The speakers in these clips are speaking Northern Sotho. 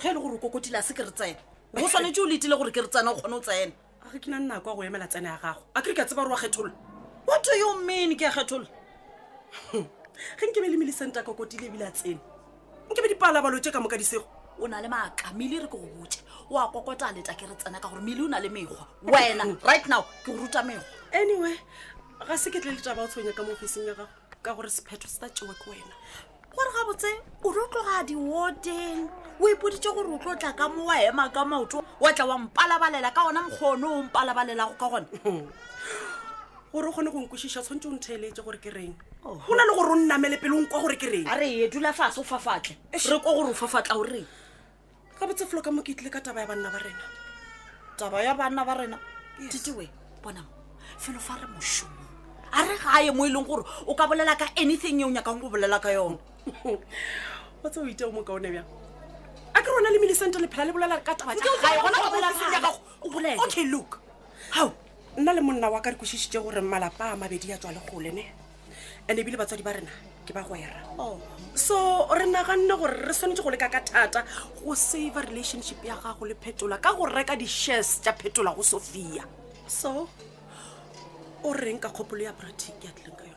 ge e le gore o kokotile a se ke re tsena go swanetse o letile gore ke re tsena o kgone o tsena a re ke na nnako a go emela tsena ya gago a kere ke a tseba gore wa kgetholola what do you mean ke a kgetholola ge nkebe le melisent a kokotile ebile a tsene nkebe dipala balo tse ka moka disego o na le maaka mele re ke go botse o a kokota a leta ke re tsena ka gore mele o na le mekgwa wena right now ke go ruta mekgwa anyway ga se ke tle le taba o tshwenya ka mo ofising ya gago ka gore sephetho se ta tšewa ke wena gore gabotse o tlo tloga diwoteng o ipoditse gore o tlo tla ka mo wa ema ka maoto wa tla wa mpalabalela ka ona mokgono o mpalabalelago ka gone gore o kgone go nkwešiša tshwanetse o ntheeletse gore ke reng oh. go na le gore o nnamele pele o nkwa gore ke reng a re ye dula fase o fafatle re ko gore o fafatla o reng ga botse felo ka mo ke tlile ka taba ya banna ba rena taba ya banna ba rena titewe bona mo felo fa re mošomo a re gae mo e leng gore o ka bolela ka anything e o nyakang go bolela ka yone o tse o ite o mo kaone bjang a ke rona le millicent le phela le bolela ka taba okay look how nna le monna wa ka re kwešišitše gore malapa a mabedi ya tswa le gole ne and ebile batswadi ba rena ke ba gwera oh. so re naganne gore re swanetse go leka ka thata go save relationship ya gago le phetola ka go reka di-shares tša phetola go sophia so o reng ka kgopolo ya pratic ya tleng ka yone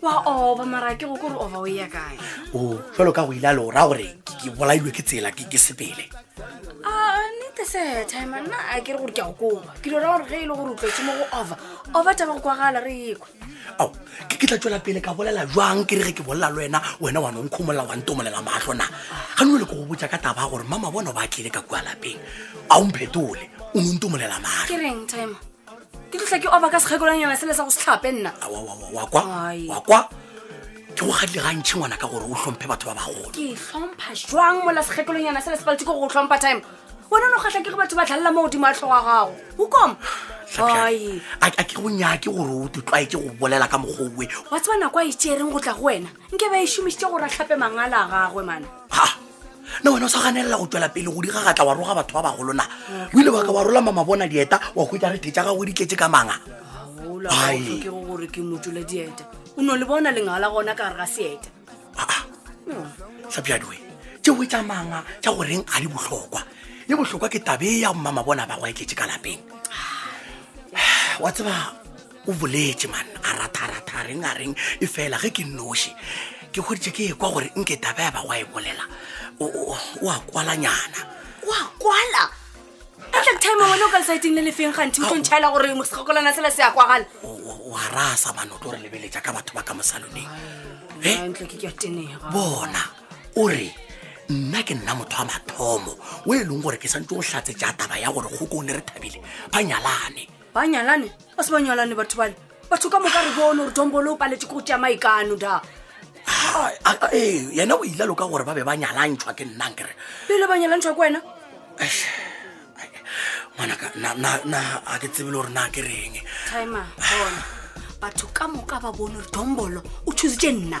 wa oba mara ke go kore oba o ya kae o jalo ka go ile a le o ra gore ke- ke bolailwe ke tsela ke ke sepele a nete setime nna a ke re gore ke a go koba ke dira gore ge e le gore o tlotse mo go over over taba go kwagala re ekwe ao ke ke tla tswela pele ka bolela jwang ke re ge ke bolela le wena wena wa nonkgomolela wa ntomolela matlho na ga nole ko go botsa ka taba ya gore mama bona ba tlile ka kua lapeng a o mphetole o nontomolela matlho ke reng time ke tlo tla ke oba ka sekgekolanyana sele sa go setlhape nna wakwa ke go gadile gantšhi ngwana ka gore o tlhomphe batho ba bagolo ke tlhompha jwang mola sekgekolonyana sele se paletse ke go tlhompha time wena no kgatlha ke ge batho ba tlhalela mo godimo a tlhogo a gago hukom a ke go nyake gore o tutlwae ke go bolela ka mogowe wa tseba nako a itšeereng go tla go wena nke ba e šomisitse gore a tlhape mangala a gagwe mana ne wena o sa ganelela go tswela pele go di gagatla wa roga batho ba bagolo na o ile baka wa rola mama bona dieta wa go jare thetsa gago di tletse ka manga ke go gore ke motsole dieta o no le bona lenga la gona ka re ga seeta sa bjadiwe tseo tsa manga tsa goreng ga di botlhokwa e botlhokwa ke tabe ya mama bona ba go e tletse ka lapeng wa tseba o boletse man a ratharatha reng a reng e fela ge ke nnoši ke kgoditše ke ekwa gore nke taba ya ba wa e bolela o a kwalanyana o a kwala atlak time wone o ka lesaeteng le lefeng ganthe o tlontšhaela gore mosegakolana sela se ya kwagala wa rasa mane o tlo re lebeletša ka batho ba ka mosaloneng bona o re nna ke nna motho wa mathomo o e leng gore ke santse o tlatse ja taba ya gore kgoko o ne re thabile ba nyalane ba nyalane ba se ba nyalane batho bale batho ka moka re bone gore dombole o paletse ko tša maikano da ee yena o ile loka gore ba be ba nyalantšhwa ke nnang kere pele ba nyalantšhwa ke wena ngwanaka na a ke tsebele gore na ke reng time bona batho ka moka ba bone gore dombolo o thusitse nna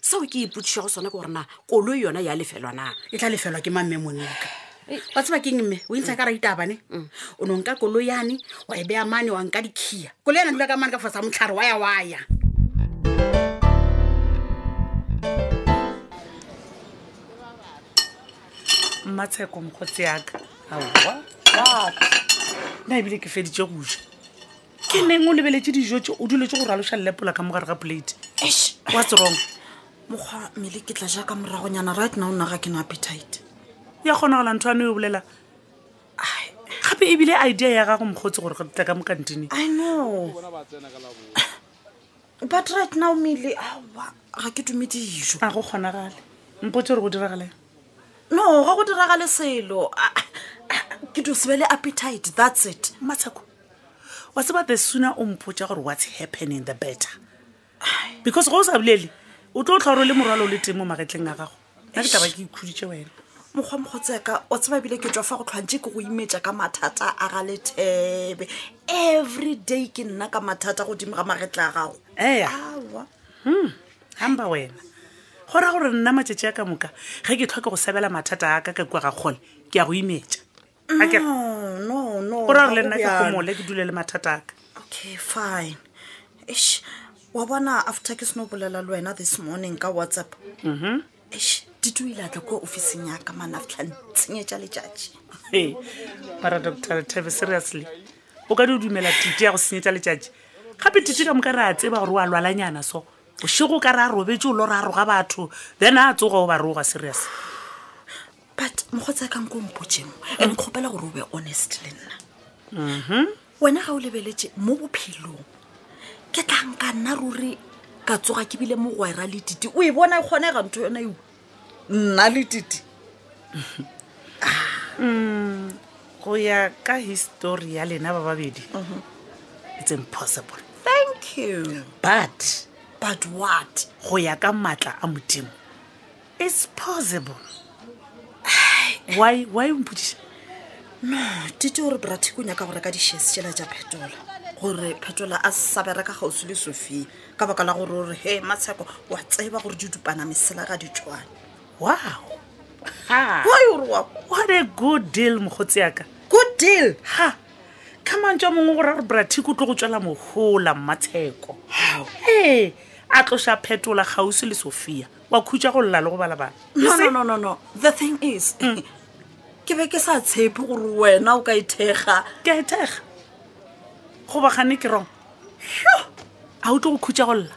seo ke ipotšiša go sone ke gore na koloi yona ya lefelwa na e tla lefelwa ke mamme monika wa tseba keng mme o intshya ka ra ditabane mm. o no nka kolo yane wa e beya mane wa nka dikhiya kolo yana dula ka mane ka fosa motlhare wa ya wa ya mmatsheko mokgotsi yaka aowa na ebile ke feditse go ja ke neng o lebeletse dijo tse o duletse go raloša lepola ka mogare ga plate what's wrong mokgwa mmele ke tla ja ka moragonyana right now nna ga ke no appetite ya kgonagala ntho ano e bolela gape ebile idea ya gago mokgotse gore go tla ka mokantine i know but right now mmele awa ga ke tume dijo a go kgonagale mpotse gore go diragalang no ga go diragale selo ke to sebele appetite that's it matshako wa tseba the sooner o mpotsa gore what's happening the better because go o sa bolele o tlo tlhoro le morwalo o le teng mo magetleng a gago na ke taba ke ikhuditse wena mokgwa mokgotseka o tseba bile ke tswa fa go tlhwantse ke go imetša ka mathata a ga lethebe every day ke nna ka mathata godimo ga magetla a gago ea hmm, gamba wena go ra gore nna matšatši a ka moka ge ke tlhoke go sebela mathata a ka ka kua ga kgole ke ya go imetša a ke no no no o ra gore le nna ke ga go bjalo. gomole ke dule le mathataka okay fine ish wa bona after ke seno bolela le wena this morning ka whatsapp Mhm. ish didi o ile a tla kwa officing ya ka mana fitlha ntshenyetša letšatši Hey, mara doctor tebe seriously o ka di o dumela tite ya go senyetsa letšatši gape tite ka moka re a tseba gore o a lwalanyana so bošego o ka re a robetse o lo re a roga batho then a tsoga o ba roga serious but mokgotsa ka nko mpotse mo and kgopela gore o be honest le nna Mm-hmm. wena ga o lebeletse mo bophelong ke tla nka nna ruri ka tsoga ke bile mogwera le titi o e bona e kgonega ntho yona eo nna le titi Mm, go ya ka histori ya lena ba babedi Mm-hmm. it's impossible thank you but but what go ya ka maatla a modimo it's possible why why mpodiša no tite gore bratic o nyaka go reka dishes tšela tša phetola gore phetola a sa bereka kgausi le sophia ka baka la gore ore he matsheko wa tseba gore di dupana mesela ga di tšwane wow what a good deal mogotsi yaka good deal ha tlhamantso a mongwe gore a re bratic o tlo go tswela mogola mmatsheko ee a tloša phetola kgausi le sophia wa khutša go lla le go balabala no, no, no, no, no. the thing is mm. ke be ke sa tshepe gore wena o ka ethega ke a ethega goba gane ke rong sho a o tlo go khutša go lla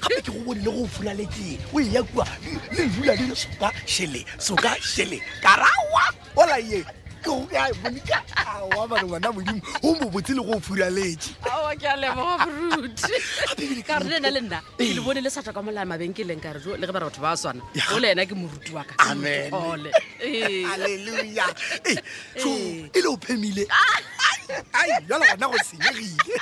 gape ke go bonile go fulaletseng o eya kua le dula le soka shele soka shele karawa ola ye ke go ke a e bonika awa bane bona modimo o mo botse le go furaletse ka re lena le nna ke le bone le sa tswa ka molaya mabenkeleng ka re jo le ge ba re batho ba swana o le ena ke moruti wa ka Amen. Ole. Ee. halleluja e le o phemile ai jala gona go senyegile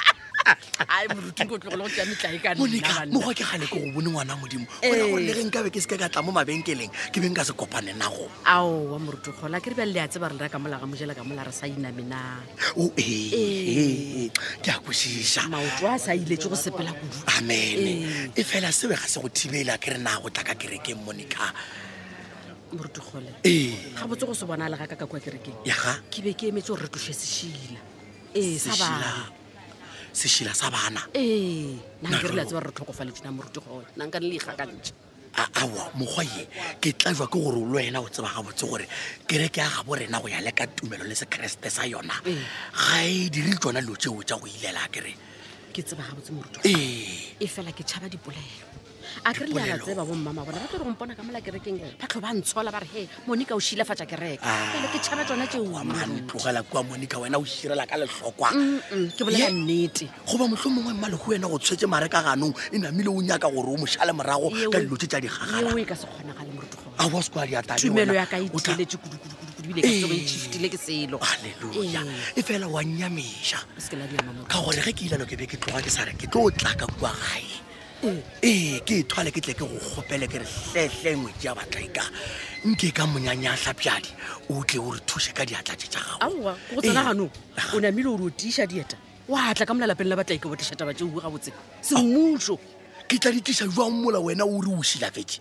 ai moruti ko tlogole go tsaya metlae ka monika mogo ke gane ke go bone ngwana modimo eh. ona gore le ge nkabe ke seke ka tla mo mabenkeleng ke beng ka se kopane nago ao wa moruti gola ke re bjale le a tseba re reka mola ga mojela ka mola re sa ina mena o e eh. eh, ke a kwešiša maoto a sa iletse go sepela kudu amene e fela sebe ga se go thibela ke re na go tla ka kerekeng monika moruti gole ga botse go se bona le ga ka ka kwa kerekeng ke be ke emetse gore re tloše sešila ee sa Seshila. bana sešila sa bana ee Na nna ke re la re- tseba re tlhokofaletse na moruti gone nna nka ne le ikgakantšha A- awa mokgwa ye ke tlajwa ke gore lo yena o tseba gabotse gore kereke ya gabo rena go ya le ka tumelo le sekeresete sa yona Ee. ga e dire tsona dilo tseo tša go ilela kere ke tseba gabotse moruti ee e fela ke tšhaba dipolelo a ke re le a tseba bo mmama bona ba tlo re gompona ka mola kerekeng ba tlho ba ntshola ba re he monika o šilafatša kereke ah, pele ke tšhaba tsona tseoamane tlogela kua monika wena o širela ka lehlokwa ke bolela nnete goba motlho mongwe mma lego wena go tshwetse mare ka ganong e namile o nyaka gore o mošale morago ka dilo tse tsa digagala e ka se kgonagale morutugo a wa se kwa di ata tumelo ya ka e tleletse kudukudukudu ebile ke tsogo itšhiftile ke selo alleluja ee. e fela wa nnyamesa ka gore ge ke ilano ke be ke tloga ke sa re ke tlo tlaka kua gae ee ke ithwale ke tle ke go kgopele ke re hlehle ngwetsi ya batlaika nke ka monyanya tlhapjadi o tle o re thuse ka diatla tse tsa gago aowa go tsena ganong o namile o re o tiisa dieta wa tla ka molalapeng la batlaika wa tliša taba tseoe gabotse semmuso ke tla di tlisa jwang mola wena o re o silafetse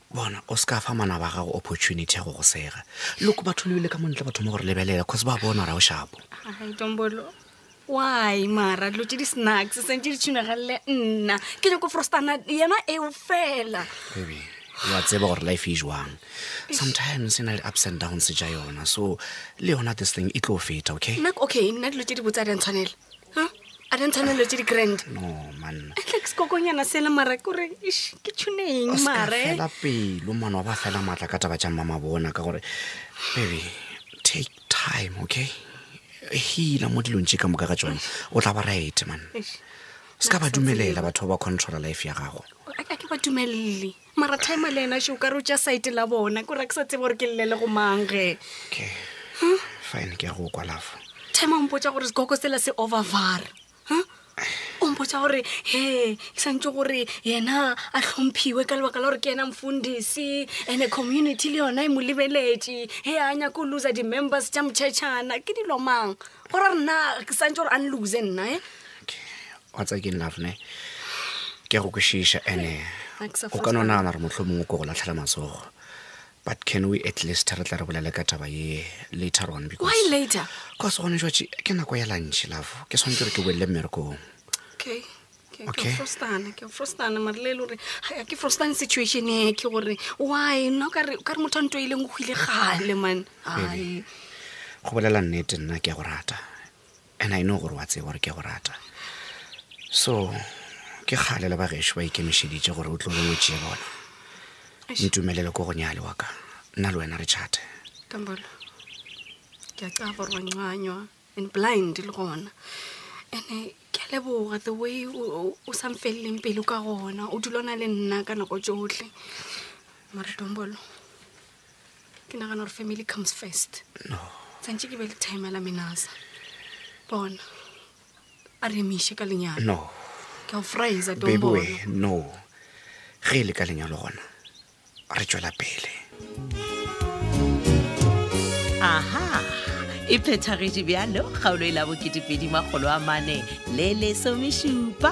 bona o se ka fa mana ba gago opportunity ya go go sega loko batho lebile ka montle batho mo gore lebelela cause ba bona ra o shapo tombolo why mara dilo tse di snacks sentse di tshunagalle nna ke nyako frostana yena eo fela baby wa tseba gore life e jwang sometimes e na le ups and downs ja yona so le yona this thing e tlo feta okay nna okay nna dilo tse di botsa di a ntshwanela a di ntshwanelo tse di-grand etlexkokonyana se le mara kore ke tshoneng marefela pelo mano ba fela maatla ka taba jang mama bona ka gore baby take time okay hila mo dilong tse ka moka ka tsone o tla ba right man se ka ba dumelela batho ba ba controla life ya gago a ke ba dumelele mara time le ena šeo ka re o tša site la bona kore a ke sa tsebe gore ke llele go mange okay fine ke a go kwa lafo time a mpotsa gore sekoko sela se overvar o mpotsa gore he ke santse gore yena a tlhomphiwe ka lebaka la gore ke ena mfundisi and a community le yona e mo lebeletše he a nyako loser di-members tša motšhetšhana ke dilo mang gore rena ke santse gore a nlose nna e wa tsa ke love ne ke go kwešiša ene o ka no nagana re motlho mongwe ko go latlhela matsogo but can we at least re tla re bolele ka taba ye later on because gone jwatši ke nako ya lantšhe love ke tshwanetse gore ke boelele mmerekong okay okay ke frostane ke frostane mare le lore ha ke frostane situation e ke gore why no ka re ka re motho nto ile ngwe go ile gale man ai go bolela nnete nna ke go rata and i know gore wa tseba gore ke go rata so ke kgale le bagešo ba ikemišeditše gore o tlo le otšee bona ntumelele ko go nyale wa ka nna le wena re chate tambolo ke a tsaya gore wancwanywa and blind le gona ande ke a leboga the way o sa mfeleleng pele ka gona o dula o na le nna ka nako tsotlhe mare tombolo ke nagana gore family comes first no tsantse ke be le time la menasa bona a re emise ka lenyalo no ke a o fraisa bebe we tombona no ge e le ka lenyalo gona re tswela pele aha e phethagetše bjalo kgaolo e la boketepedi makgolo a mane le lesomešupa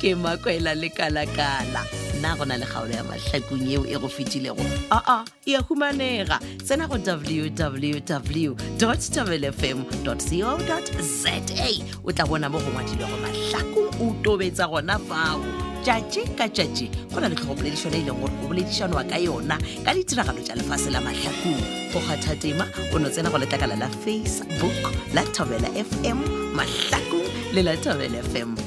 ke makwela le kalakala na go na le kgaolo ya mahlakong eo e go fetilego aa e a humanega tsena go www tabelfm co za o tla bona mo go ngwadilego mahlakong o tobetsa gona fao tšatši ka tšatši go na le tlhogopoledišo e leng gore go boledišanwa ka yona ka ditiragalo tša lefase la mahlakong go kgatha tema o no tsena go letlakala la facebook la thobela fm mahlakong le la thobela fm